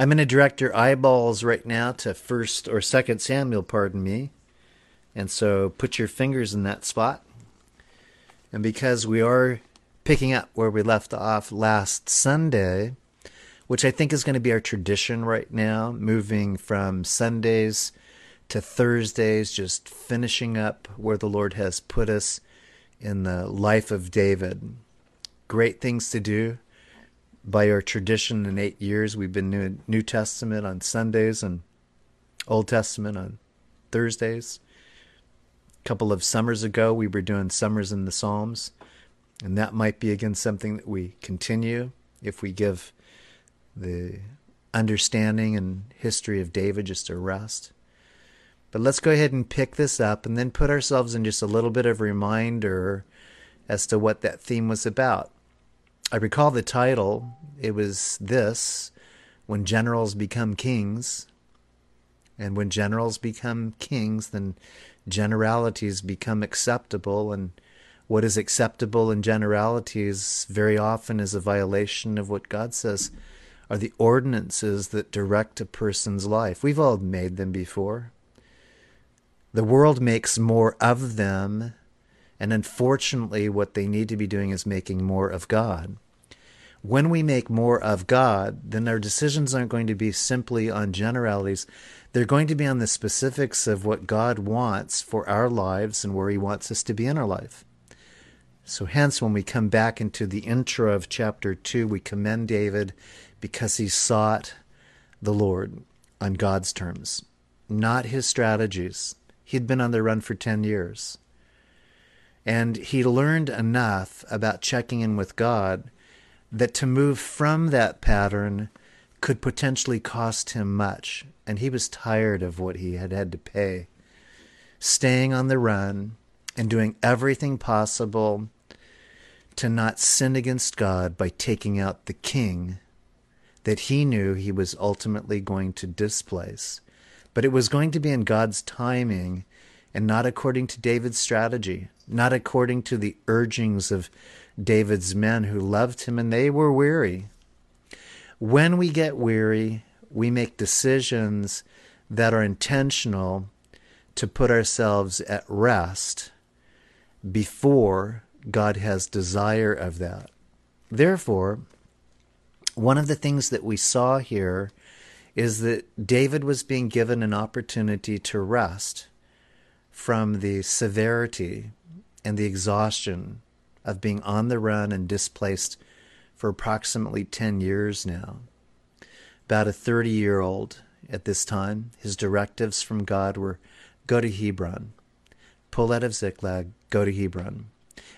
I'm going to direct your eyeballs right now to first or second Samuel, pardon me. And so put your fingers in that spot. And because we are picking up where we left off last Sunday, which I think is going to be our tradition right now, moving from Sundays to Thursdays, just finishing up where the Lord has put us in the life of David. Great things to do. By our tradition in eight years, we've been doing New Testament on Sundays and Old Testament on Thursdays. A couple of summers ago, we were doing Summers in the Psalms, and that might be again something that we continue if we give the understanding and history of David just a rest. But let's go ahead and pick this up and then put ourselves in just a little bit of reminder as to what that theme was about. I recall the title. It was this When Generals Become Kings. And when generals become kings, then generalities become acceptable. And what is acceptable in generalities very often is a violation of what God says are the ordinances that direct a person's life. We've all made them before. The world makes more of them, and unfortunately, what they need to be doing is making more of God. When we make more of God, then our decisions aren't going to be simply on generalities. They're going to be on the specifics of what God wants for our lives and where He wants us to be in our life. So, hence, when we come back into the intro of chapter 2, we commend David because he sought the Lord on God's terms, not his strategies. He'd been on the run for 10 years. And he learned enough about checking in with God that to move from that pattern could potentially cost him much. And he was tired of what he had had to pay. Staying on the run and doing everything possible to not sin against God by taking out the king that he knew he was ultimately going to displace. But it was going to be in God's timing and not according to David's strategy, not according to the urgings of David's men who loved him and they were weary. When we get weary, we make decisions that are intentional to put ourselves at rest before God has desire of that. Therefore, one of the things that we saw here is that David was being given an opportunity to rest from the severity and the exhaustion of being on the run and displaced for approximately 10 years now. About a 30 year old at this time, his directives from God were go to Hebron, pull out of Ziklag, go to Hebron.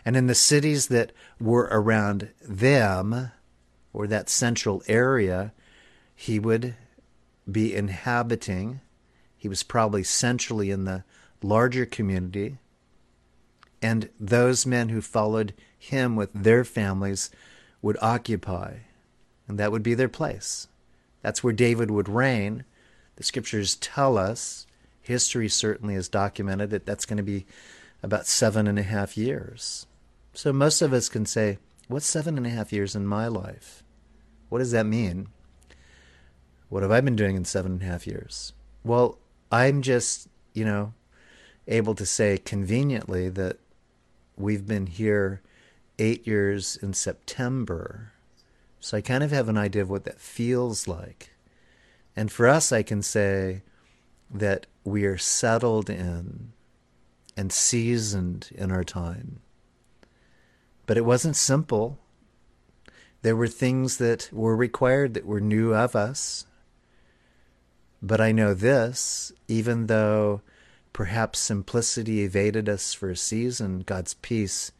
And in the cities that were around them, or that central area, he would be inhabiting. He was probably centrally in the larger community. And those men who followed him with their families would occupy, and that would be their place. That's where David would reign. The scriptures tell us, history certainly has documented that that's going to be about seven and a half years. So most of us can say, What's seven and a half years in my life? What does that mean? What have I been doing in seven and a half years? Well, I'm just, you know, able to say conveniently that we've been here eight years in September. So I kind of have an idea of what that feels like. And for us, I can say that we are settled in and seasoned in our time. But it wasn't simple. There were things that were required that were new of us. But I know this, even though perhaps simplicity evaded us for a season, God's peace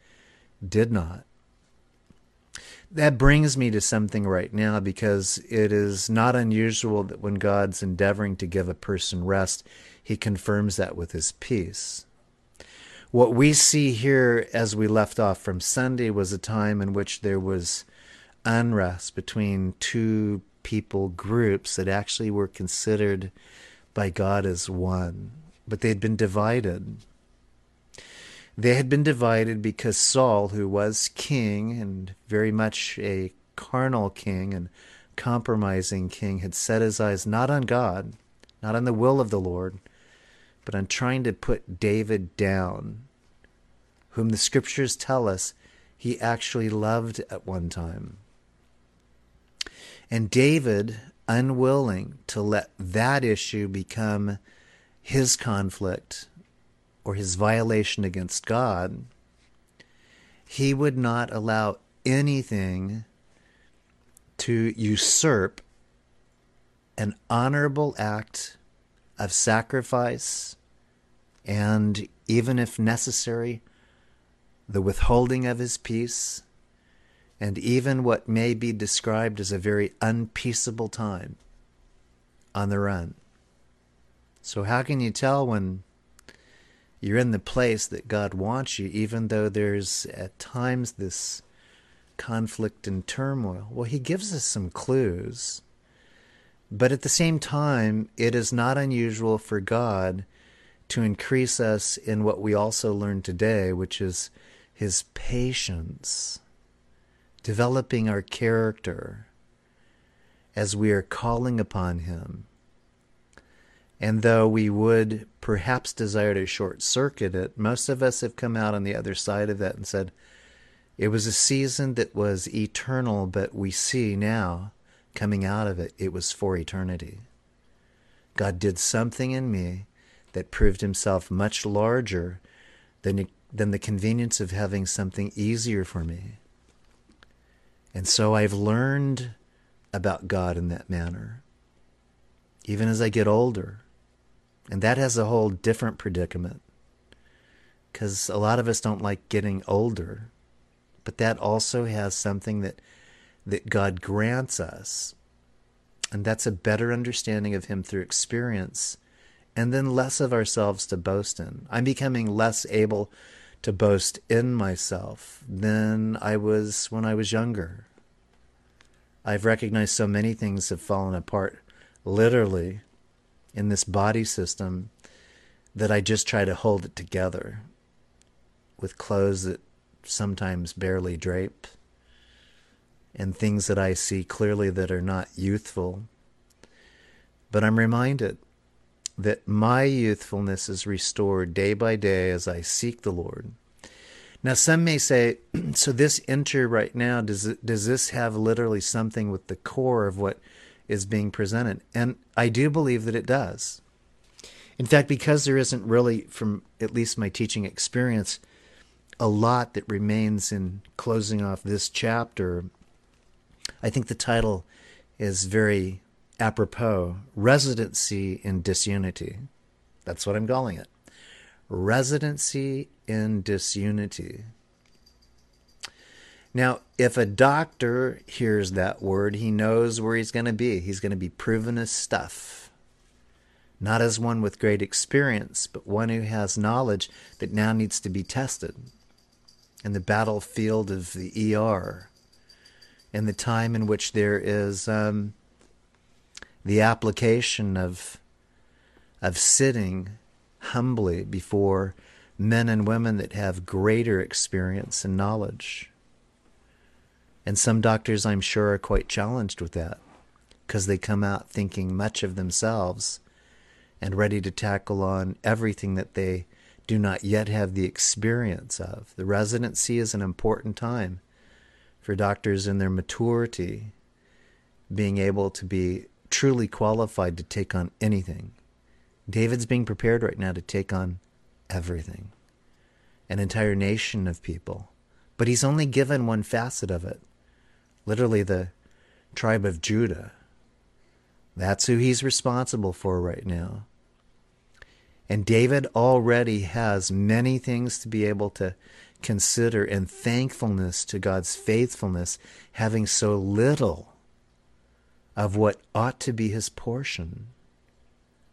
did not. That brings me to something right now because it is not unusual that when God's endeavoring to give a person rest, he confirms that with his peace. What we see here as we left off from Sunday was a time in which there was unrest between two people groups that actually were considered by God as one, but they had been divided. They had been divided because Saul, who was king and very much a carnal king and compromising king had set his eyes not on God, not on the will of the Lord, but on trying to put David down, whom the scriptures tell us he actually loved at one time. And David, unwilling to let that issue become his conflict or his violation against God, he would not allow anything to usurp an honorable act of sacrifice and, even if necessary, the withholding of his peace, and even what may be described as a very unpeaceable time on the run. So, how can you tell when you're in the place that God wants you, even though there's at times this conflict and turmoil? Well, He gives us some clues. But at the same time, it is not unusual for God to increase us in what we also learn today, which is His patience, developing our character as we are calling upon Him. And though we would perhaps desire to short circuit it, most of us have come out on the other side of that and said, it was a season that was eternal, but we see now coming out of it, it was for eternity. God did something in me that proved himself much larger than, than the convenience of having something easier for me. And so I've learned about God in that manner, even as I get older. And that has a whole different predicament because a lot of us don't like getting older but that also has something that that God grants us. And that's a better understanding of him through experience and then less of ourselves to boast in. I'm becoming less able to boast in myself than I was when I was younger. I've recognized so many things have fallen apart literally in this body system that I just try to hold it together with clothes that sometimes barely drape, and things that I see clearly that are not youthful. But I'm reminded that my youthfulness is restored day by day as I seek the Lord. Now, some may say, so this enter right now, does, it, does this have literally something with the core of what is being presented? And I do believe that it does. In fact, because there isn't really, from at least my teaching experience, a lot that remains in closing off this chapter. I think the title is very apropos Residency in Disunity. That's what I'm calling it. Residency in Disunity. Now, if a doctor hears that word, he knows where he's going to be. He's going to be proven his stuff. Not as one with great experience, but one who has knowledge that now needs to be tested in the battlefield of the ER, in the time in which there is um, the application of of sitting humbly before men and women that have greater experience and knowledge. And some doctors, I'm sure, are quite challenged with that because they come out thinking much of themselves and ready to tackle on everything that they do not yet have the experience of. The residency is an important time for doctors in their maturity being able to be truly qualified to take on anything. David's being prepared right now to take on everything, an entire nation of people. But he's only given one facet of it literally, the tribe of Judah. That's who he's responsible for right now. And David already has many things to be able to consider and thankfulness to God's faithfulness, having so little of what ought to be his portion.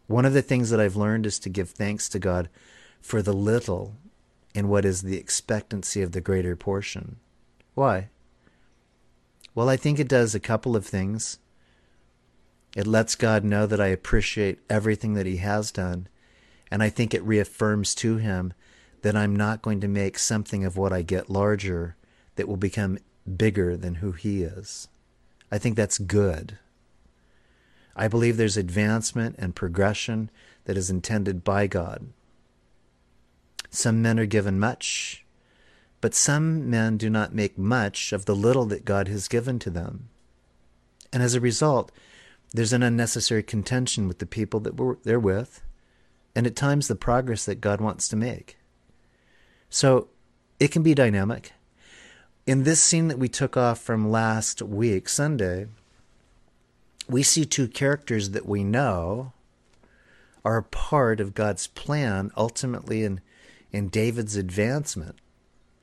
One of the things that I've learned is to give thanks to God for the little in what is the expectancy of the greater portion. Why? Well, I think it does a couple of things. It lets God know that I appreciate everything that He has done and I think it reaffirms to him that I'm not going to make something of what I get larger that will become bigger than who he is. I think that's good. I believe there's advancement and progression that is intended by God. Some men are given much, but some men do not make much of the little that God has given to them. And as a result, there's an unnecessary contention with the people that we're, they're with, and at times the progress that God wants to make. So it can be dynamic. In this scene that we took off from last week, Sunday, we see two characters that we know are a part of God's plan ultimately in, in David's advancement.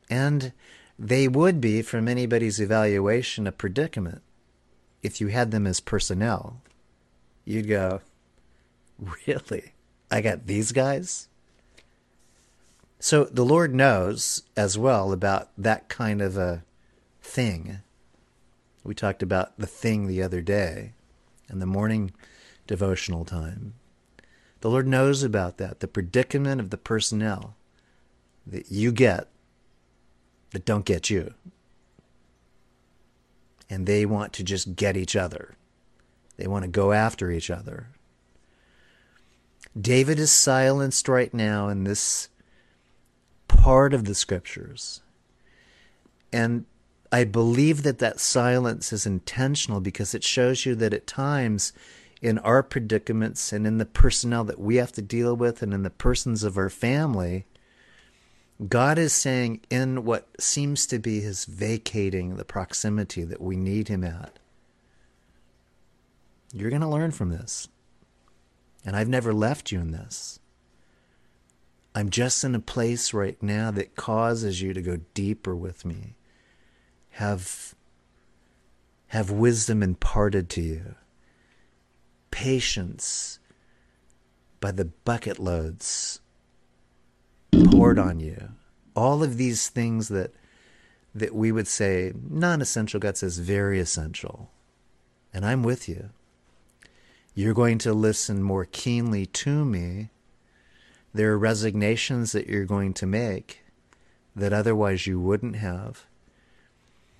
And they would be, from anybody's evaluation, a predicament if you had them as personnel. You'd go, Really? I got these guys? So the Lord knows as well about that kind of a thing. We talked about the thing the other day in the morning devotional time. The Lord knows about that, the predicament of the personnel that you get don't get you. And they want to just get each other. They want to go after each other. David is silenced right now in this part of the scriptures. And I believe that that silence is intentional because it shows you that at times in our predicaments and in the personnel that we have to deal with and in the persons of our family, God is saying in what seems to be his vacating the proximity that we need him at. You're going to learn from this. And I've never left you in this. I'm just in a place right now that causes you to go deeper with me. Have have wisdom imparted to you. Patience by the bucket loads poured on you. All of these things that that we would say non-essential God says very essential. And I'm with you. You're going to listen more keenly to me there are resignations that you're going to make that otherwise you wouldn't have.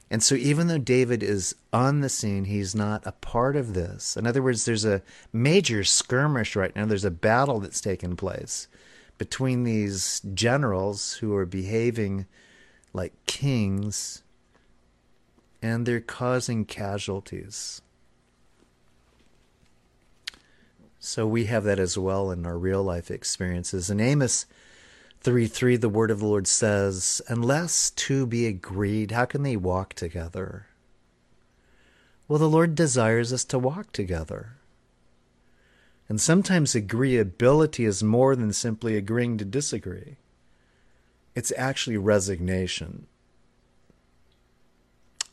And so, even though David is on the scene, he's not a part of this. In other words, there's a major skirmish right now. There's a battle that's taken place between these generals who are behaving like kings, and they're causing casualties. So we have that as well in our real life experiences. In Amos 3 3, the word of the Lord says, Unless two be agreed, how can they walk together? Well, the Lord desires us to walk together. And sometimes agreeability is more than simply agreeing to disagree, it's actually resignation.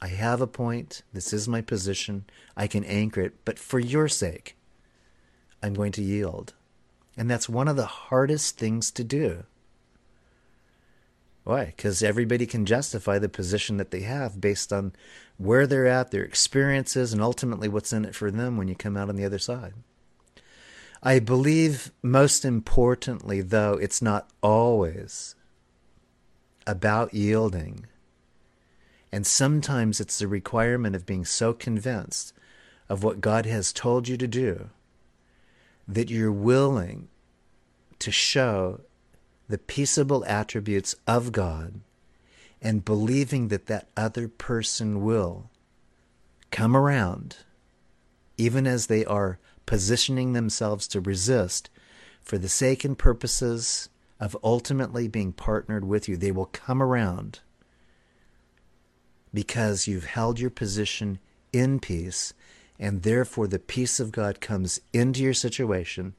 I have a point. This is my position. I can anchor it. But for your sake, I'm going to yield. And that's one of the hardest things to do. Why? Because everybody can justify the position that they have based on where they're at, their experiences, and ultimately what's in it for them when you come out on the other side. I believe, most importantly, though, it's not always about yielding. And sometimes it's the requirement of being so convinced of what God has told you to do that you're willing to show the peaceable attributes of God and believing that that other person will come around, even as they are positioning themselves to resist for the sake and purposes of ultimately being partnered with you. They will come around because you've held your position in peace and therefore the peace of God comes into your situation,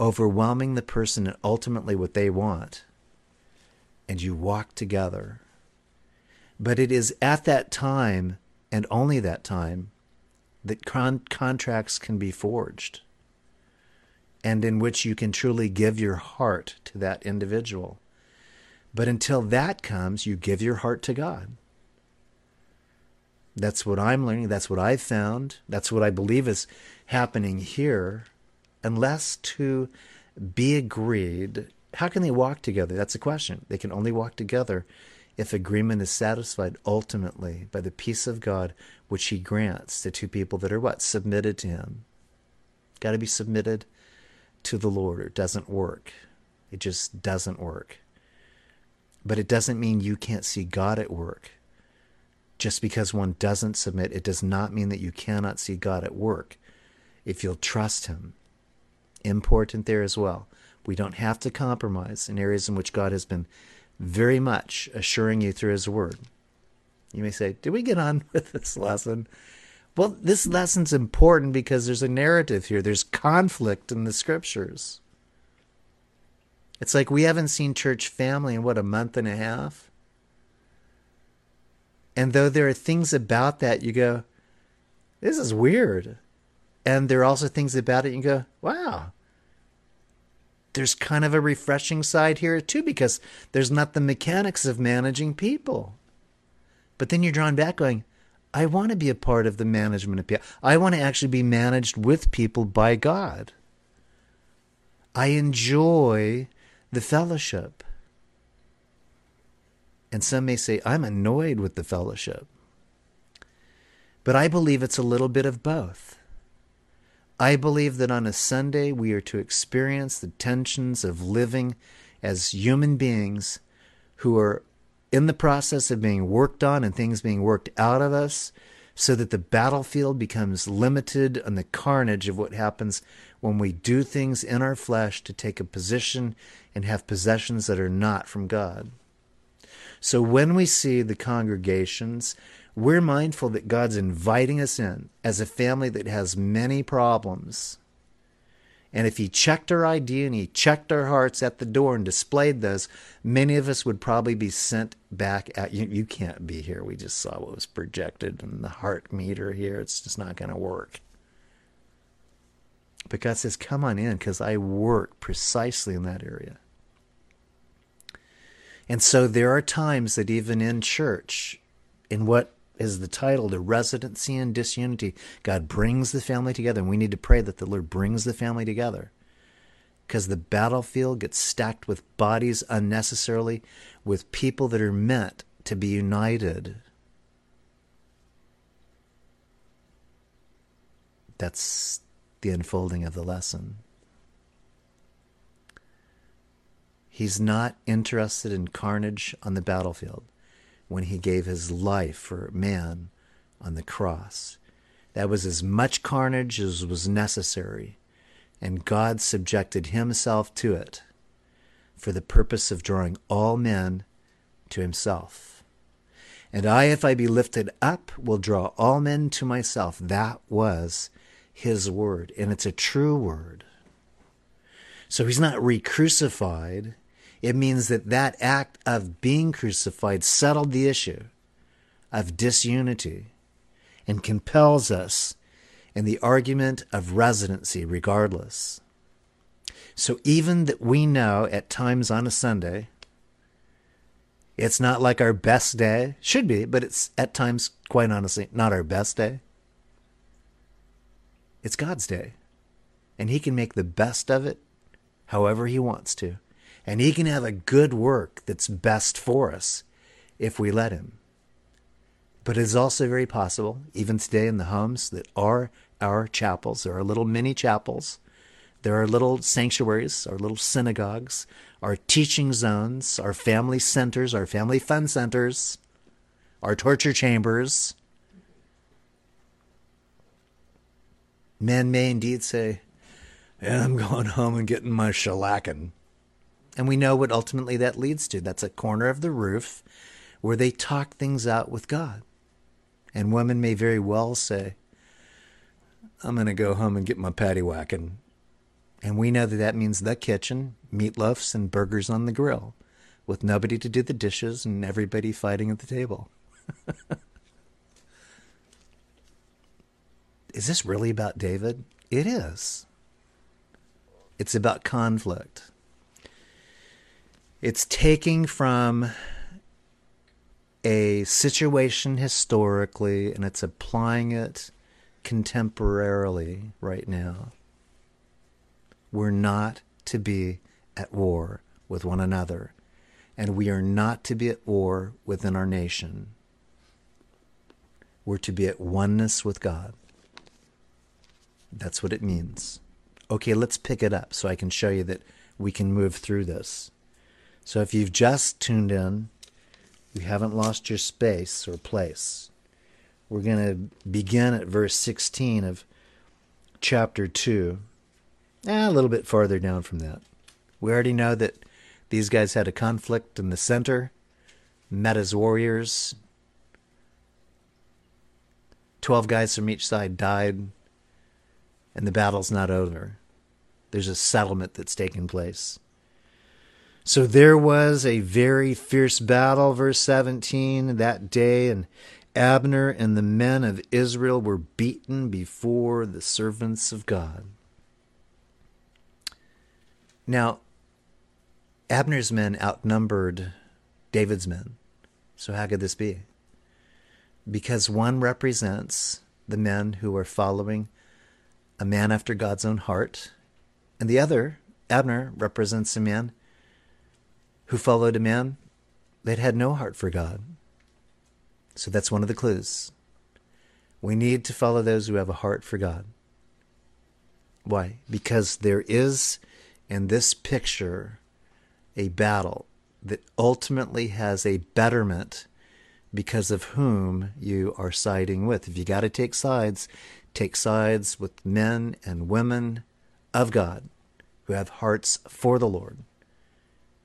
overwhelming the person and ultimately what they want, and you walk together. But it is at that time, and only that time, that con- contracts can be forged, and in which you can truly give your heart to that individual. But until that comes, you give your heart two God. That's what I'm learning. That's what I've found. That's what I believe is happening here. Unless to be agreed, how can they walk together? That's the question. They can only walk together if agreement is satisfied ultimately by the peace of God which he grants to two people that are what? Submitted to him. Got to be submitted to the Lord or it doesn't work. It just doesn't work. But it doesn't mean you can't see God at work. Just because one doesn't submit, it does not mean that you cannot see God at work if you'll trust Him. Important there as well. We don't have to compromise in areas in which God has been very much assuring you through His Word. You may say, Did we get on with this lesson? Well, this lesson's important because there's a narrative here, there's conflict in the scriptures. It's like we haven't seen church family in what, a month and a half? And though there are things about that you go, this is weird. And there are also things about it you go, wow, there's kind of a refreshing side here too because there's not the mechanics of managing people. But then you're drawn back going, I want to be a part of the management of people. I want to actually be managed with people by God. I enjoy the fellowship. And some may say, I'm annoyed with the fellowship. But I believe it's a little bit of both. I believe that on a Sunday we are to experience the tensions of living as human beings who are in the process of being worked on and things being worked out of us so that the battlefield becomes limited on the carnage of what happens when we do things in our flesh to take a position and have possessions that are not from God. So when we see the congregations we're mindful that God's inviting us in as a family that has many problems. And if He checked our ID and He checked our hearts at the door and displayed those, many of us would probably be sent back at you. You can't be here. We just saw what was projected in the heart meter here. It's just not going to work. But God says, Come on in because I work precisely in that area. And so there are times that even in church, in what is the title, the residency and disunity. God brings the family together, and we need to pray that the Lord brings the family together. Because the battlefield gets stacked with bodies unnecessarily, with people that are meant to be united. That's the unfolding of the lesson. He's not interested in carnage on the battlefield when he gave his life for man on the cross. That was as much carnage as was necessary, and God subjected himself to it for the purpose of drawing all men to himself. And I, if I be lifted up, will draw all men to myself. That was his word, and it's a true word. So he's not re crucified, it means that that act of being crucified settled the issue of disunity and compels us in the argument of residency regardless. So even that we know at times on a Sunday, it's not like our best day, should be, but it's at times, quite honestly, not our best day. It's God's day. And He can make the best of it however He wants to. And He can have a good work that's best for us if we let Him. But it is also very possible, even today in the homes that are our chapels, there are little mini chapels, there are little sanctuaries, our little synagogues, our teaching zones, our family centers, our family fun centers, our torture chambers. Men may indeed say, yeah, I'm going home and getting my shellacking. And we know what ultimately that leads to. That's a corner of the roof where they talk things out with God. And women may very well say, I'm going to go home and get my patty whacking. And we know that that means the kitchen, meatloafs, and burgers on the grill, with nobody to do the dishes and everybody fighting at the table. is this really about David? It is. It's about conflict. It's taking from a situation historically and it's applying it contemporarily right now. We're not to be at war with one another. and we are not to be at war within our nation. We're to be at oneness with God. That's what it means. Okay, let's pick it up so I can show you that we can move through this. So if you've just tuned in, you haven't lost your space or place. We're going to begin at verse 16 of chapter 2. Eh, a little bit farther down from that. We already know that these guys had a conflict in the center, met as warriors. Twelve guys from each side died, and the battle's not over. There's a settlement that's taken place. So there was a very fierce battle, verse 17, that day, and Abner and the men of Israel were beaten before the servants of God. Now, Abner's men outnumbered David's men. So, how could this be? Because one represents the men who are following a man after God's own heart, and the other, Abner, represents a man who followed a man that had no heart for God. So that's one of the clues. We need to follow those who have a heart for God. Why? Because there is in this picture a battle that ultimately has a betterment because of whom you are siding with. If you got to take sides, take sides with men and women of God who have hearts for the Lord.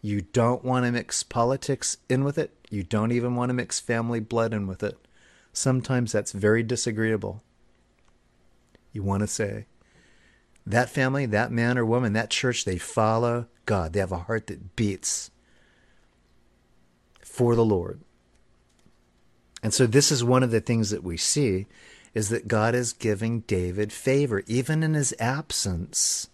You don't want to mix politics in with it. You don't even want to mix family blood in with it. Sometimes that's very disagreeable. You want to say, that family, that man or woman, that church, they follow God. They have a heart that beats for the Lord. And so this is one of the things that we see is that God is giving David favor even in his absence.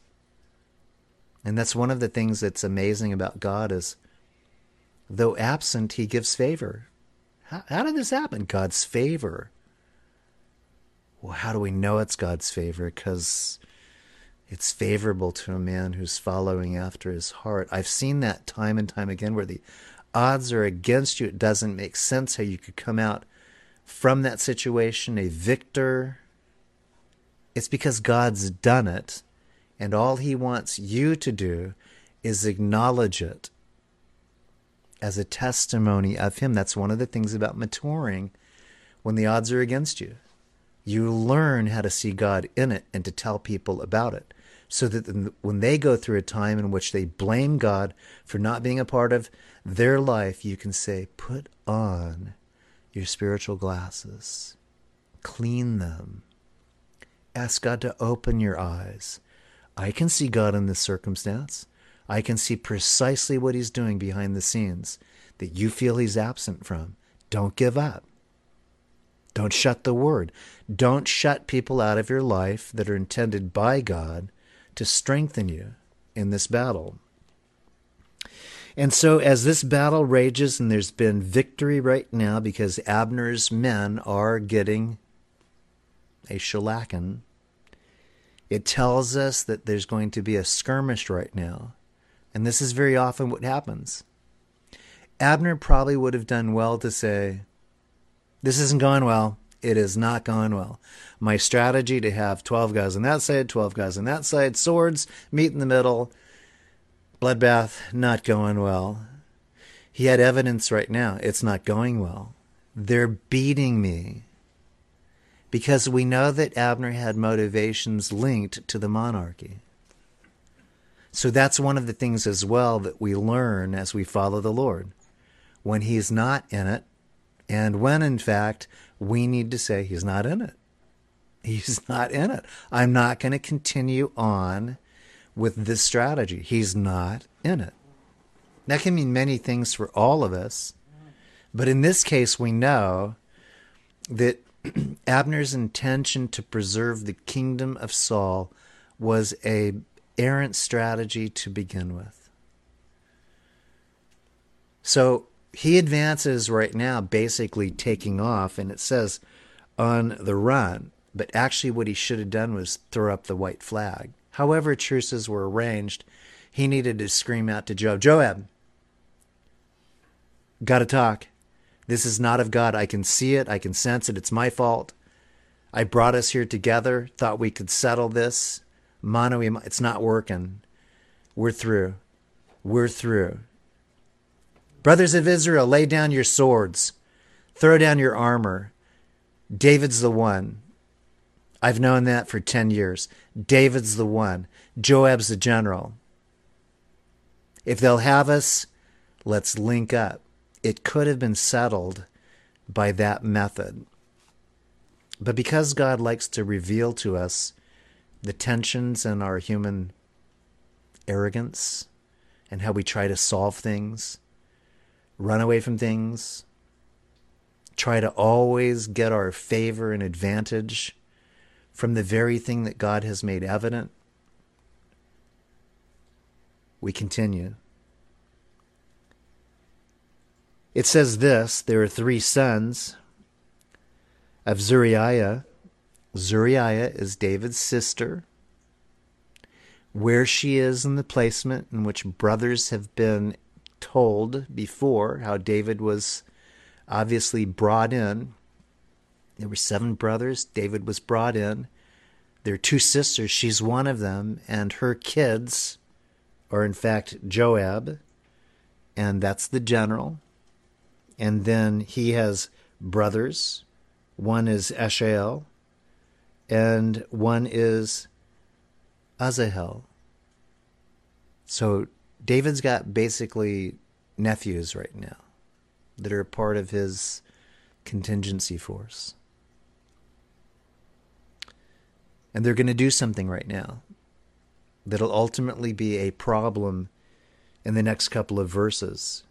And that's one of the things that's amazing about God is though absent, he gives favor. How, how did this happen? God's favor. Well, how do we know it's God's favor? Because it's favorable to a man who's following after his heart. I've seen that time and time again where the odds are against you. It doesn't make sense how you could come out from that situation a victor. It's because God's done it and all he wants you to do is acknowledge it as a testimony of him. That's one of the things about maturing when the odds are against you. You learn how to see God in it and to tell people about it. So that when they go through a time in which they blame God for not being a part of their life, you can say, Put on your spiritual glasses, clean them, ask God to open your eyes I can see God in this circumstance. I can see precisely what He's doing behind the scenes that you feel He's absent from. Don't give up. Don't shut the Word. Don't shut people out of your life that are intended by God to strengthen you in this battle. And so, as this battle rages, and there's been victory right now because Abner's men are getting a shellacking it tells us that there's going to be a skirmish right now. And this is very often what happens. Abner probably would have done well to say, This isn't going well. It is not going well. My strategy to have 12 guys on that side, 12 guys on that side, swords, meet in the middle, bloodbath, not going well. He had evidence right now. It's not going well. They're beating me because we know that Abner had motivations linked to the monarchy. So that's one of the things as well that we learn as we follow the Lord. When he's not in it, and when in fact we need to say he's not in it. He's not in it. I'm not going to continue on with this strategy. He's not in it. That can mean many things for all of us. But in this case, we know that Abner's intention to preserve the kingdom of Saul was a errant strategy to begin with. So he advances right now, basically taking off, and it says on the run. But actually, what he should have done was throw up the white flag. However, truces were arranged, he needed to scream out to Joab, Joab, Got to talk. This is not of God. I can see it. I can sense it. It's my fault. I brought us here together, thought we could settle this. Mono, it's not working. We're through. We're through. Brothers of Israel, lay down your swords, throw down your armor. David's the one. I've known that for 10 years. David's the one. Joab's the general. If they'll have us, let's link up. It could have been settled by that method. But because God likes to reveal to us the tensions in our human arrogance and how we try to solve things, run away from things, try to always get our favor and advantage from the very thing that God has made evident, we continue. It says this there are three sons of Zeruiah. Zeruiah is David's sister. Where she is in the placement in which brothers have been told before how David was obviously brought in. There were seven brothers. David was brought in. There are two sisters. She's one of them. And her kids are, in fact, Joab. And that's the general. And then he has brothers. One is Ashael, and one is Asahel. So David's got basically nephews right now that are part of his contingency force. And they're going to do something right now that'll ultimately be a problem in the next couple of verses.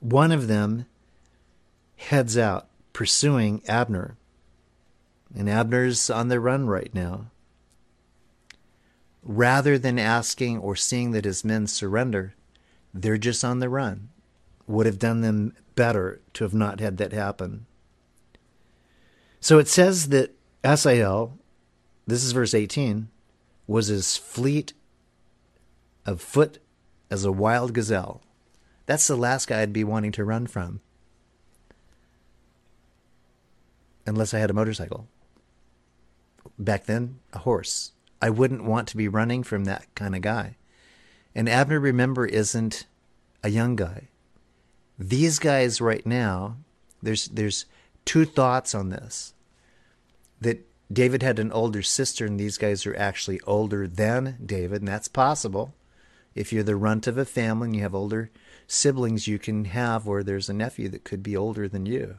One of them heads out pursuing Abner. And Abner's on the run right now. Rather than asking or seeing that his men surrender, they're just on the run. Would have done them better to have not had that happen. So it says that Asahel, this is verse 18, was as fleet of foot as a wild gazelle. That's the last guy I'd be wanting to run from. Unless I had a motorcycle. Back then, a horse. I wouldn't want to be running from that kind of guy. And Abner, remember, isn't a young guy. These guys right now, there's there's two thoughts on this. That David had an older sister, and these guys are actually older than David, and that's possible. If you're the runt of a family and you have older siblings, you can have where there's a nephew that could be older than you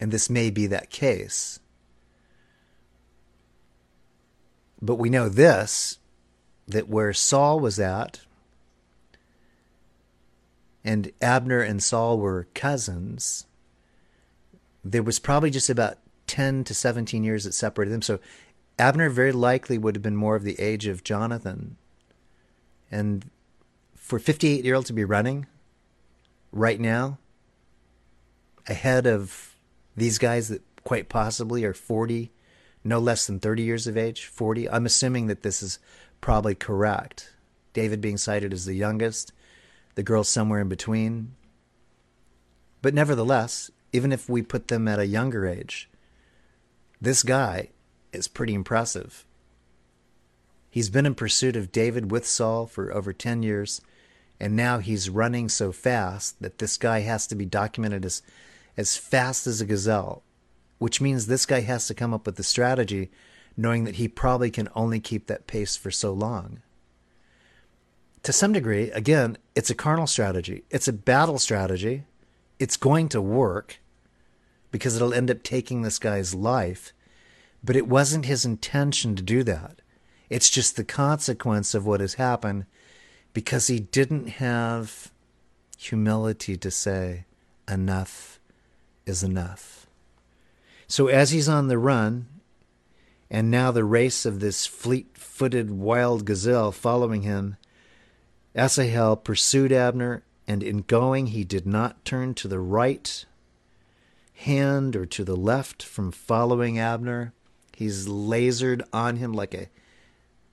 and this may be that case. But we know this that where Saul was at, and Abner and Saul were cousins, there was probably just about 10 to 17 years that separated them. So Abner very likely would have been more of the age of Jonathan. And for 58 year old to be running right now, ahead of these guys that quite possibly are 40, no less than 30 years of age, 40. I'm assuming that this is probably correct. David being cited as the youngest, the girl somewhere in between. But nevertheless, even if we put them at a younger age, this guy is pretty impressive. He's been in pursuit of David with Saul for over 10 years, and now he's running so fast that this guy has to be documented as as fast as a gazelle, which means this guy has to come up with the strategy knowing that he probably can only keep that pace for so long. To some degree, again, it's a carnal strategy. It's a battle strategy. It's going to work because it'll end up taking this guy's life. But it wasn't his intention to do that. It's just the consequence of what has happened because he didn't have humility to say, enough is enough. So as he's on the run, and now the race of this fleet footed wild gazelle following him, Asahel pursued Abner, and in going he did not turn to the right hand or to the left from following Abner. He's lasered on him like a,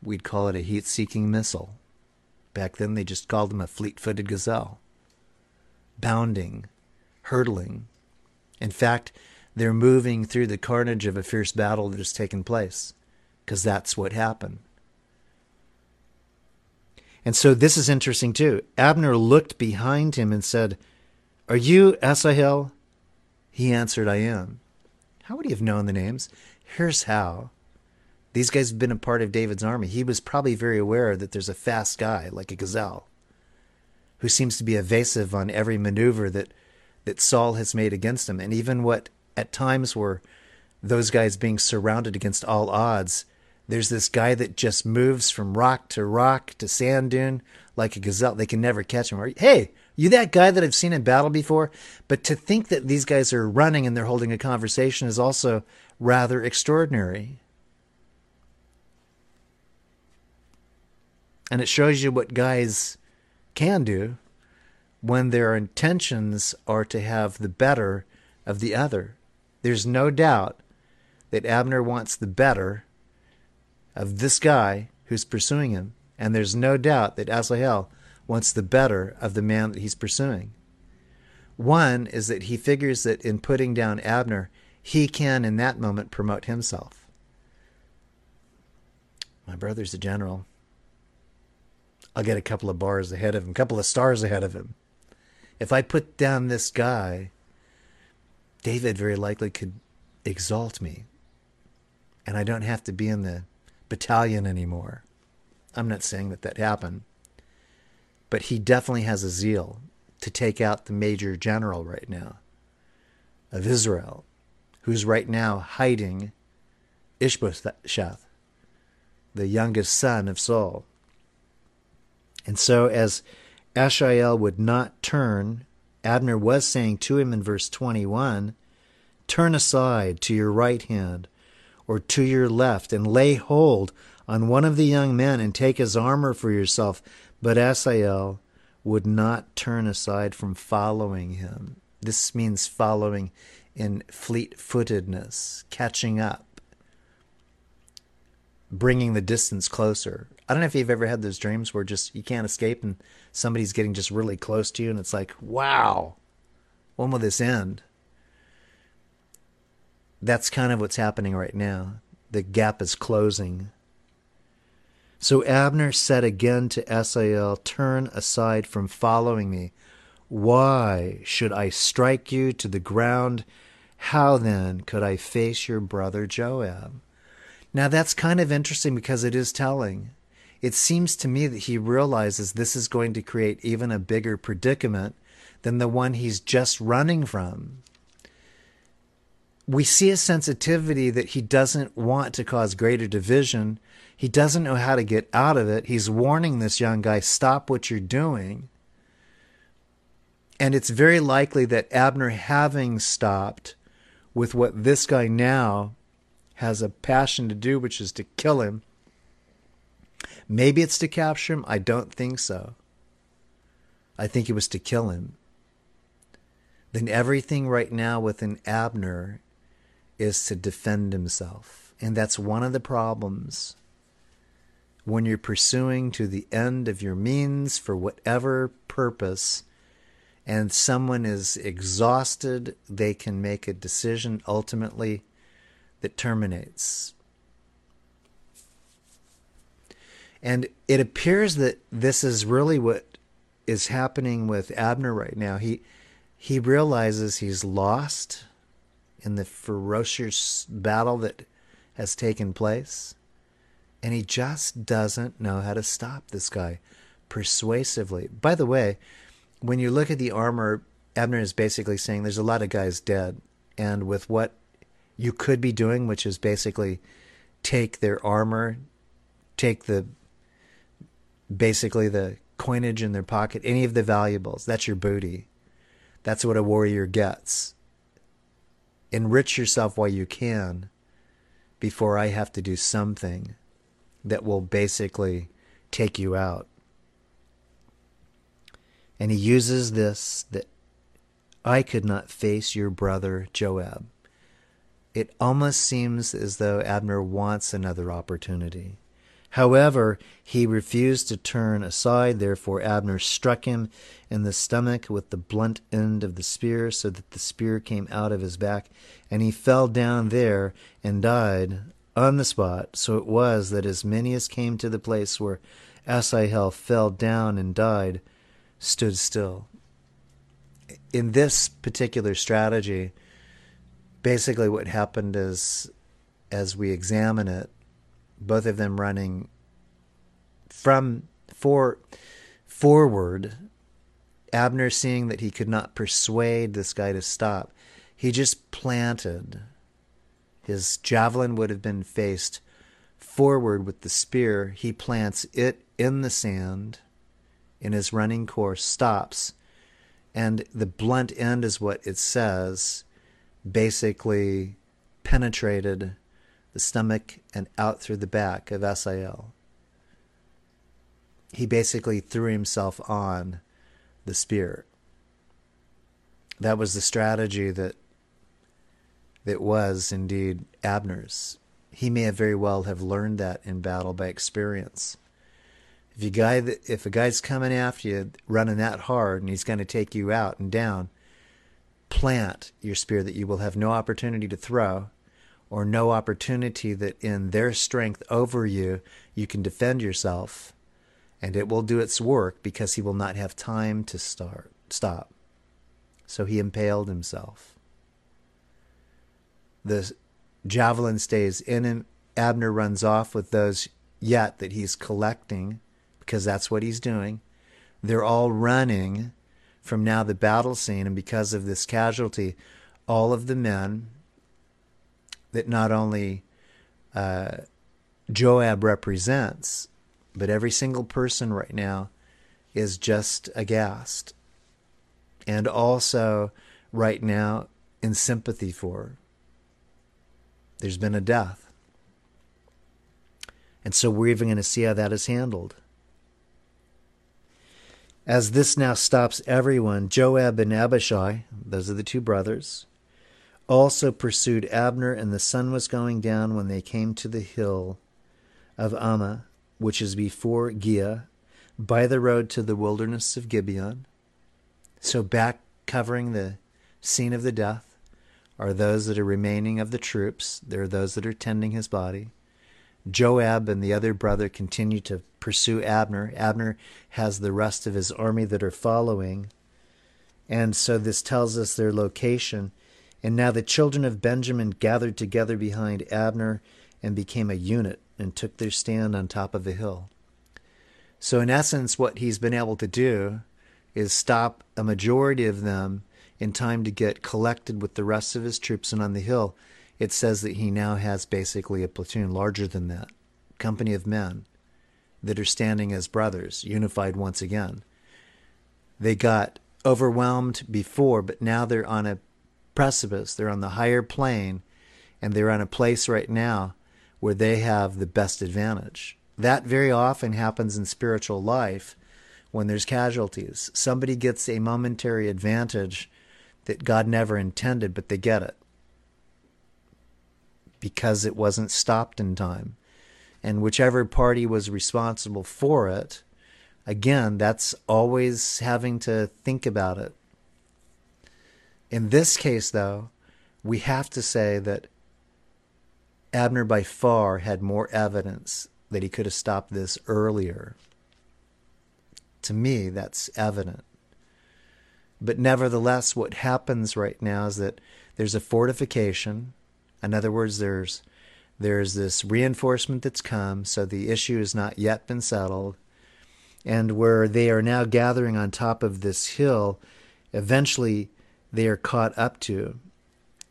we'd call it a heat seeking missile. Back then, they just called him a fleet footed gazelle. Bounding, hurtling. In fact, they're moving through the carnage of a fierce battle that has taken place, because that's what happened. And so this is interesting too. Abner looked behind him and said, Are you Asahel? He answered, I am. How would he have known the names? Here's how. These guys have been a part of David's army. He was probably very aware that there's a fast guy like a gazelle who seems to be evasive on every maneuver that that Saul has made against him. And even what at times were those guys being surrounded against all odds, there's this guy that just moves from rock to rock to sand dune like a gazelle. They can never catch him. Or, Hey, you that guy that I've seen in battle before? But to think that these guys are running and they're holding a conversation is also rather extraordinary. And it shows you what guys can do when their intentions are to have the better of the other. There's no doubt that Abner wants the better of this guy who's pursuing him. And there's no doubt that Asahel wants the better of the man that he's pursuing. One is that he figures that in putting down Abner, he can, in that moment, promote himself. My brother's a general. I'll get a couple of bars ahead of him, a couple of stars ahead of him. If I put down this guy, David very likely could exalt me. And I don't have to be in the battalion anymore. I'm not saying that that happened, but he definitely has a zeal to take out the major general right now of Israel, who's right now hiding Ishbosheth, the youngest son of Saul. And so, as Asahel would not turn, Abner was saying to him in verse 21 Turn aside to your right hand or to your left, and lay hold on one of the young men and take his armor for yourself. But Asahel would not turn aside from following him. This means following in fleet footedness, catching up, bringing the distance closer. I don't know if you've ever had those dreams where just you can't escape and somebody's getting just really close to you, and it's like, wow, when will this end? that's kind of what's happening right now. The gap is closing. So Abner said again to Asahel, Turn aside from following me. Why should I strike you to the ground? How then could I face your brother Joab? Now that's kind of interesting because it is telling. It seems to me that he realizes this is going to create even a bigger predicament than the one he's just running from we see a sensitivity that he doesn't want to cause greater division. He doesn't know how to get out of it. He's warning this young guy, stop what you're doing. And it's very likely that Abner, having stopped with what this guy now has a passion to do, which is to kill him, maybe it's to capture him. I don't think so. I think it was to kill him. Then everything right now within Abner is to defend himself. And that's one of the problems when you're pursuing to the end of your means for whatever purpose and someone is exhausted, they can make a decision ultimately that terminates. And it appears that this is really what is happening with Abner right now. He he realizes he's lost in the ferocious battle that has taken place. And he just doesn't know how to stop this guy persuasively. By the way, when you look at the armor, Abner is basically saying there's a lot of guys dead. And with what you could be doing, which is basically take their armor, take the basically the coinage in their pocket, any of the valuables, that's your booty. That's what a warrior gets enrich yourself while you can before I have to do something that will basically take you out. And he uses this that I could not face your brother Joab. It almost seems as though Abner wants another opportunity. However, he refused to turn aside. Therefore, Abner struck him in the stomach with the blunt end of the spear, so that the spear came out of his back, and he fell down there and died on the spot. So it was that as many as came to the place where Asahel fell down and died stood still. In this particular strategy, basically what happened is, as we examine it, both of them running from for forward abner seeing that he could not persuade this guy to stop he just planted. His javelin would have been faced forward with the spear. He plants it in the sand in his running course stops. And the blunt end is what it says basically penetrated the stomach, and out through the back of Asahel. He basically threw himself on the spear. That was the strategy that that was indeed Abner's. He may have very well have learned that in battle by experience. If you guy if a guy's coming after you running that hard and he's going to take you out and down, plant your spear that you will have no opportunity to throw or no opportunity that in their strength over you, you can defend yourself, and it will do its work because he will not have time to start stop. So he impaled himself. The javelin stays in him. Abner runs off with those yet that he's collecting because that's what he's doing. They're all running from now the battle scene, and because of this casualty, all of the men that not only uh, Joab represents, but every single person right now is just aghast. And also, right now, in sympathy for. There's been a death. And so we're even going to see how that is handled. As this now stops everyone, Joab and Abishai, those are the two brothers, also pursued Abner, and the sun was going down when they came to the hill of Ammah, which is before Giah, by the road to the wilderness of Gibeon. So, back covering the scene of the death are those that are remaining of the troops. There are those that are tending his body. Joab and the other brother continue to pursue Abner. Abner has the rest of his army that are following. And so this tells us their location. And now the children of Benjamin gathered together behind Abner and became a unit and took their stand on top of the hill. So, in essence, what he's been able to do is stop a majority of them in time to get collected with the rest of his troops and on the hill. It says that he now has basically a platoon larger than that, company of men that are standing as brothers, unified once again. They got overwhelmed before, but now they're on a precipice, they're on the higher plane, and they're on a place right now where they have the best advantage. That very often happens in spiritual life when there's casualties. Somebody gets a momentary advantage that God never intended, but they get it because it wasn't stopped in time. And whichever party was responsible for it, again, that's always having to think about it in this case, though, we have to say that Abner by far had more evidence that he could have stopped this earlier. To me, that's evident. But nevertheless, what happens right now is that there's a fortification. In other words, there's there's this reinforcement that's come, so the issue has not yet been settled. And where they are now gathering on top of this hill, eventually they are caught up to.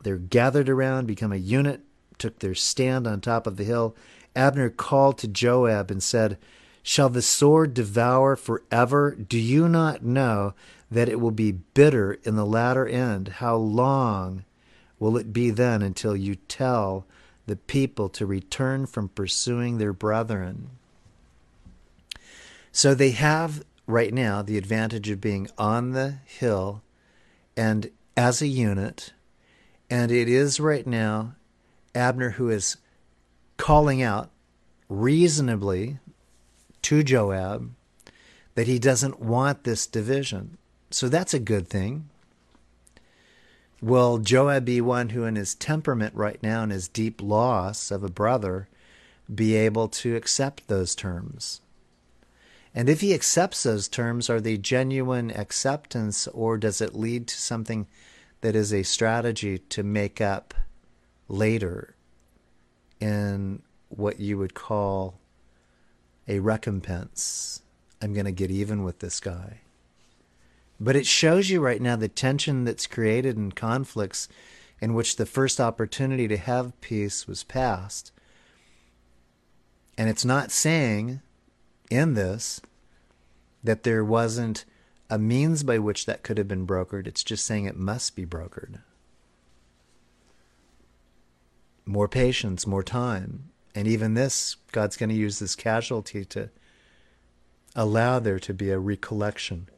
They're gathered around, become a unit, took their stand on top of the hill. Abner called to Joab and said, Shall the sword devour forever? Do you not know that it will be bitter in the latter end? How long will it be then until you tell the people to return from pursuing their brethren? So they have right now the advantage of being on the hill and as a unit. And it is right now Abner who is calling out reasonably to Joab that he doesn't want this division. So that's a good thing. Will Joab be one who, in his temperament right now and his deep loss of a brother, be able to accept those terms? And if he accepts those terms, are they genuine acceptance or does it lead to something that is a strategy to make up later in what you would call a recompense? I'm going to get even with this guy. But it shows you right now the tension that's created in conflicts in which the first opportunity to have peace was passed. And it's not saying in this that there wasn't a means by which that could have been brokered. It's just saying it must be brokered. More patience, more time. And even this, God's going to use this casualty to allow there to be a recollection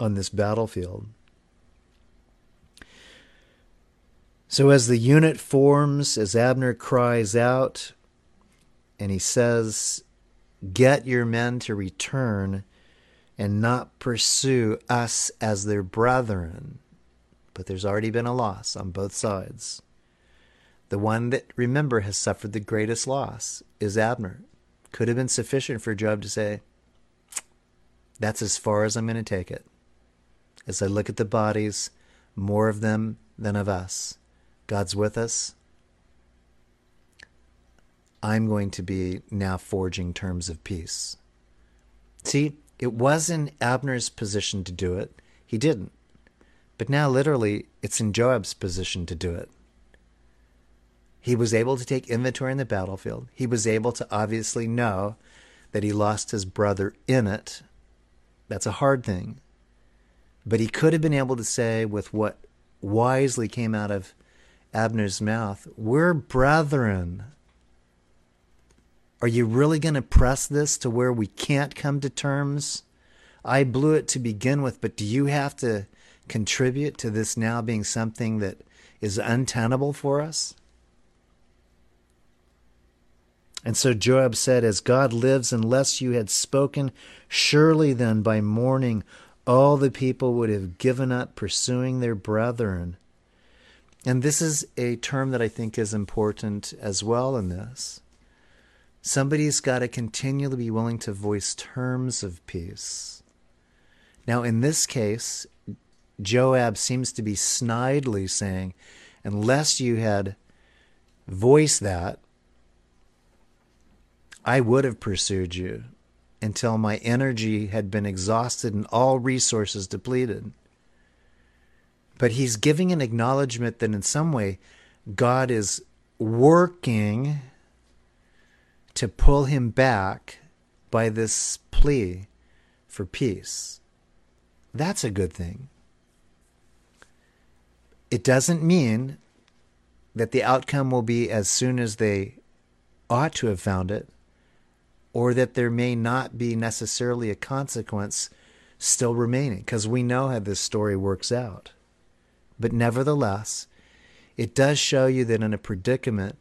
on this battlefield. So, as the unit forms, as Abner cries out, and he says, Get your men to return and not pursue us as their brethren. But there's already been a loss on both sides. The one that, remember, has suffered the greatest loss is Abner. Could have been sufficient for Joab to say, That's as far as I'm going to take it. As I look at the bodies, more of them than of us. God's with us. I'm going to be now forging terms of peace. See, it was in Abner's position to do it. He didn't. But now, literally, it's in Joab's position to do it. He was able to take inventory in the battlefield. He was able to obviously know that he lost his brother in it. That's a hard thing. But he could have been able to say, with what wisely came out of Abner's mouth, We're brethren. Are you really going to press this to where we can't come to terms? I blew it to begin with, but do you have to contribute to this now being something that is untenable for us? And so Joab said, As God lives, unless you had spoken, surely then by morning all the people would have given up pursuing their brethren. And this is a term that I think is important as well in this. Somebody's got to continually be willing to voice terms of peace. Now, in this case, Joab seems to be snidely saying, unless you had voiced that, I would have pursued you until my energy had been exhausted and all resources depleted. But he's giving an acknowledgement that in some way God is working to pull him back by this plea for peace. That's a good thing. It doesn't mean that the outcome will be as soon as they ought to have found it, or that there may not be necessarily a consequence still remaining, because we know how this story works out. But nevertheless, it does show you that in a predicament,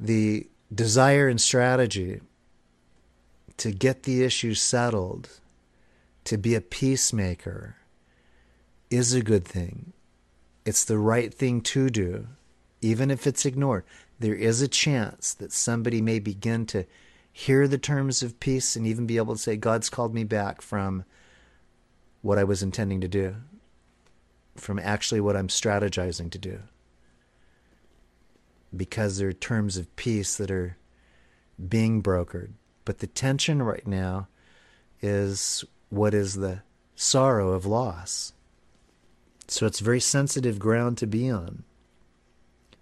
the desire and strategy to get the issue settled, to be a peacemaker, is a good thing. It's the right thing to do, even if it's ignored. There is a chance that somebody may begin to hear the terms of peace and even be able to say, God's called me back from what I was intending to do, from actually what I'm strategizing to do because there are terms of peace that are being brokered. But the tension right now is what is the sorrow of loss. So it's very sensitive ground to be on.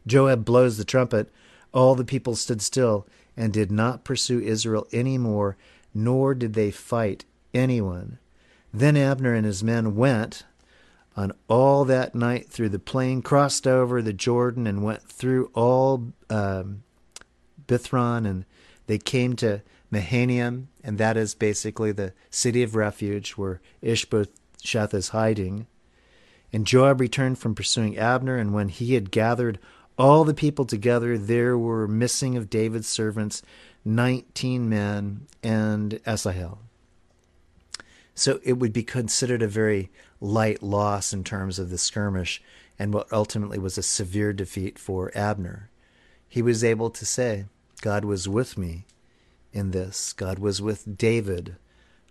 Joab blows the trumpet. All the people stood still and did not pursue Israel any more, nor did they fight anyone. Then Abner and his men went on all that night through the plain, crossed over the Jordan, and went through all um, Bithron, and they came to Mahanaim, and that is basically the city of refuge where Ishbosheth is hiding. And Joab returned from pursuing Abner, and when he had gathered all the people together, there were missing of David's servants 19 men and Asahel. So it would be considered a very light loss in terms of the skirmish and what ultimately was a severe defeat for Abner. He was able to say, God was with me in this. God was with David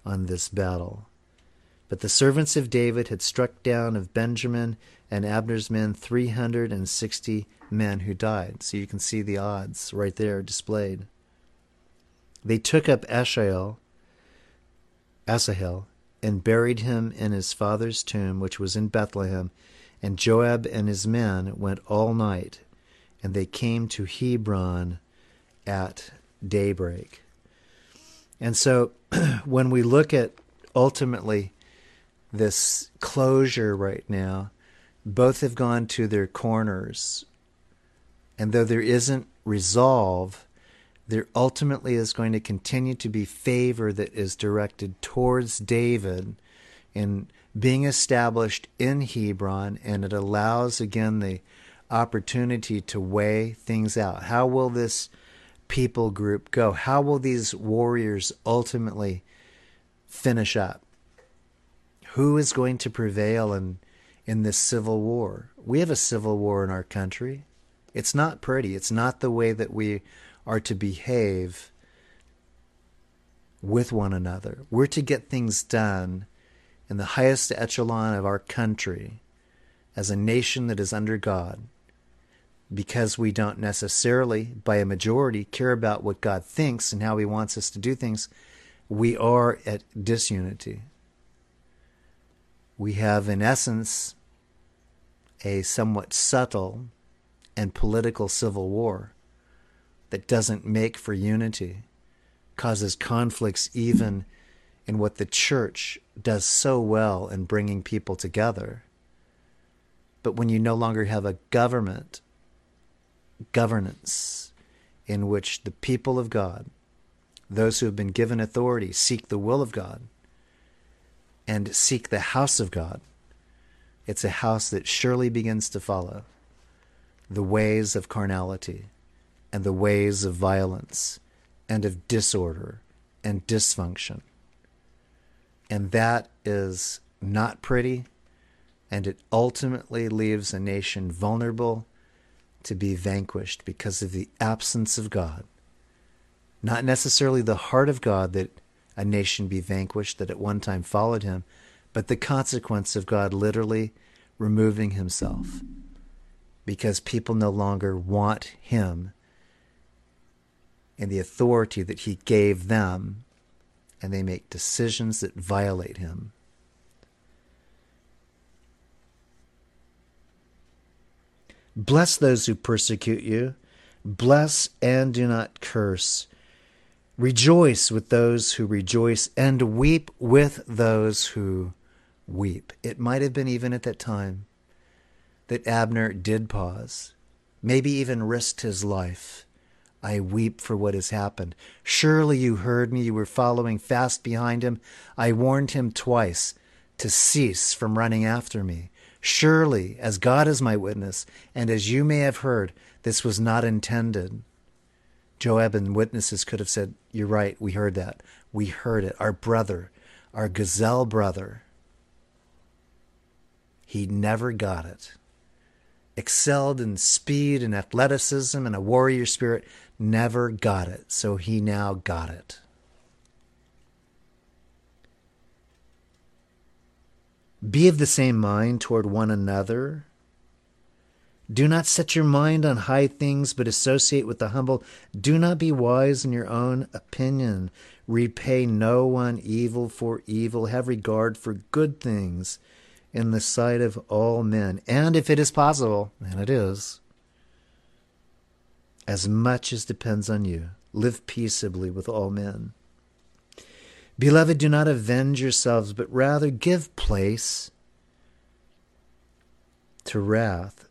on this battle. But the servants of David had struck down of Benjamin and Abner's men 360 men who died. So you can see the odds right there displayed. They took up Asahel, Asahel and buried him in his father's tomb, which was in Bethlehem. And Joab and his men went all night, and they came to Hebron at daybreak. And so when we look at ultimately this closure right now, both have gone to their corners. And though there isn't resolve, there ultimately is going to continue to be favor that is directed towards David in being established in Hebron, and it allows again the opportunity to weigh things out. How will this people group go? How will these warriors ultimately finish up? Who is going to prevail in, in this civil war? We have a civil war in our country. It's not pretty. It's not the way that we are to behave with one another. We're to get things done in the highest echelon of our country as a nation that is under God because we don't necessarily, by a majority, care about what God thinks and how He wants us to do things, we are at disunity. We have, in essence, a somewhat subtle and political civil war that doesn't make for unity, causes conflicts even in what the church does so well in bringing people together. But when you no longer have a government, governance, in which the people of God, those who have been given authority, seek the will of God and seek the house of God, it's a house that surely begins to follow the ways of carnality and the ways of violence and of disorder and dysfunction. And that is not pretty, and it ultimately leaves a nation vulnerable to be vanquished because of the absence of God. Not necessarily the heart of God that a nation be vanquished that at one time followed him, but the consequence of God literally removing himself because people no longer want him and the authority that he gave them, and they make decisions that violate him. Bless those who persecute you. Bless and do not curse. Rejoice with those who rejoice, and weep with those who weep. It might have been even at that time that Abner did pause, maybe even risked his life I weep for what has happened. Surely you heard me. You were following fast behind him. I warned him twice to cease from running after me. Surely, as God is my witness, and as you may have heard, this was not intended. Joab and witnesses could have said, You're right, we heard that. We heard it. Our brother, our gazelle brother, he never got it. Excelled in speed and athleticism and a warrior spirit, never got it, so he now got it. Be of the same mind toward one another. Do not set your mind on high things, but associate with the humble. Do not be wise in your own opinion. Repay no one evil for evil. Have regard for good things in the sight of all men. And if it is possible, and it is, as much as depends on you. Live peaceably with all men. Beloved, do not avenge yourselves, but rather give place to wrath.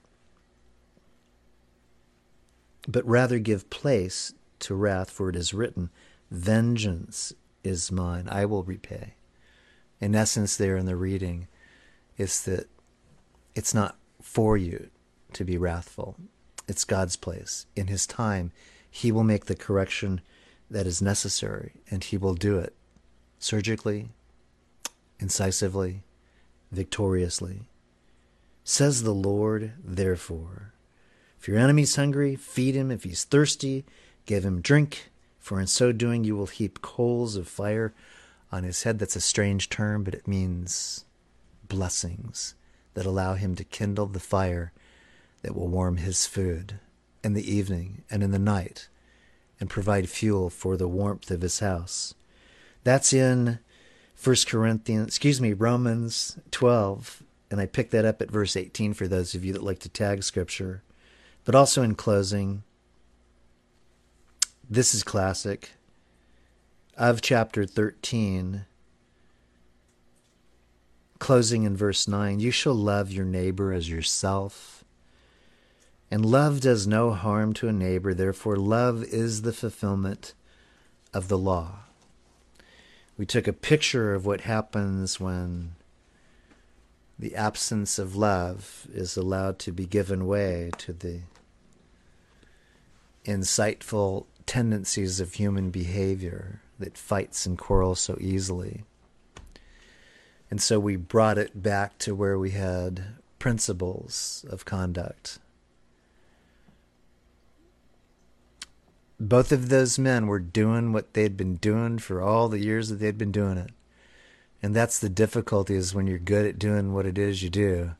But rather give place to wrath, for it is written, Vengeance is mine, I will repay. In essence, there in the reading, is that it's not for you to be wrathful, It's God's place. In His time, He will make the correction that is necessary, and He will do it surgically, incisively, victoriously. Says the Lord, therefore, if your enemy's hungry, feed him. If he's thirsty, give him drink. For in so doing, you will heap coals of fire on his head. That's a strange term, but it means blessings that allow him to kindle the fire that will warm his food in the evening and in the night and provide fuel for the warmth of his house. That's in 1 Corinthians, excuse me, Romans 12. And I picked that up at verse 18 for those of you that like to tag scripture. But also in closing, this is classic of chapter 13 closing in verse 9 you shall love your neighbor as yourself and love does no harm to a neighbor therefore love is the fulfillment of the law we took a picture of what happens when the absence of love is allowed to be given way to the insightful tendencies of human behavior that fights and quarrels so easily. And so we brought it back to where we had principles of conduct. Both of those men were doing what they'd been doing for all the years that they'd been doing it. And that's the difficulty is when you're good at doing what it is you do,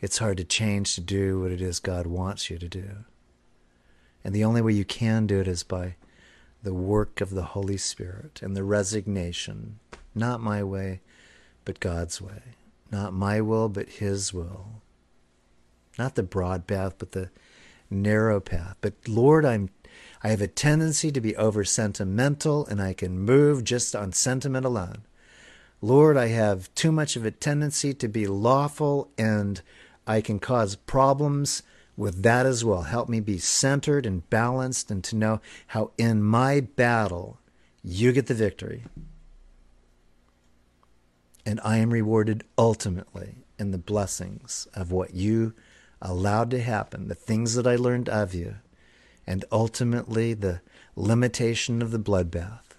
it's hard to change to do what it is God wants you to do. And the only way you can do it is by the work of the Holy Spirit and the resignation, not my way, but God's way. Not my will, but His will. Not the broad path, but the narrow path. But Lord, I'm I have a tendency to be over sentimental and I can move just on sentiment alone. Lord, I have too much of a tendency to be lawful and I can cause problems with that as well. Help me be centered and balanced and to know how in my battle you get the victory. And I am rewarded ultimately in the blessings of what you allowed to happen, the things that I learned of you, and ultimately the limitation of the bloodbath.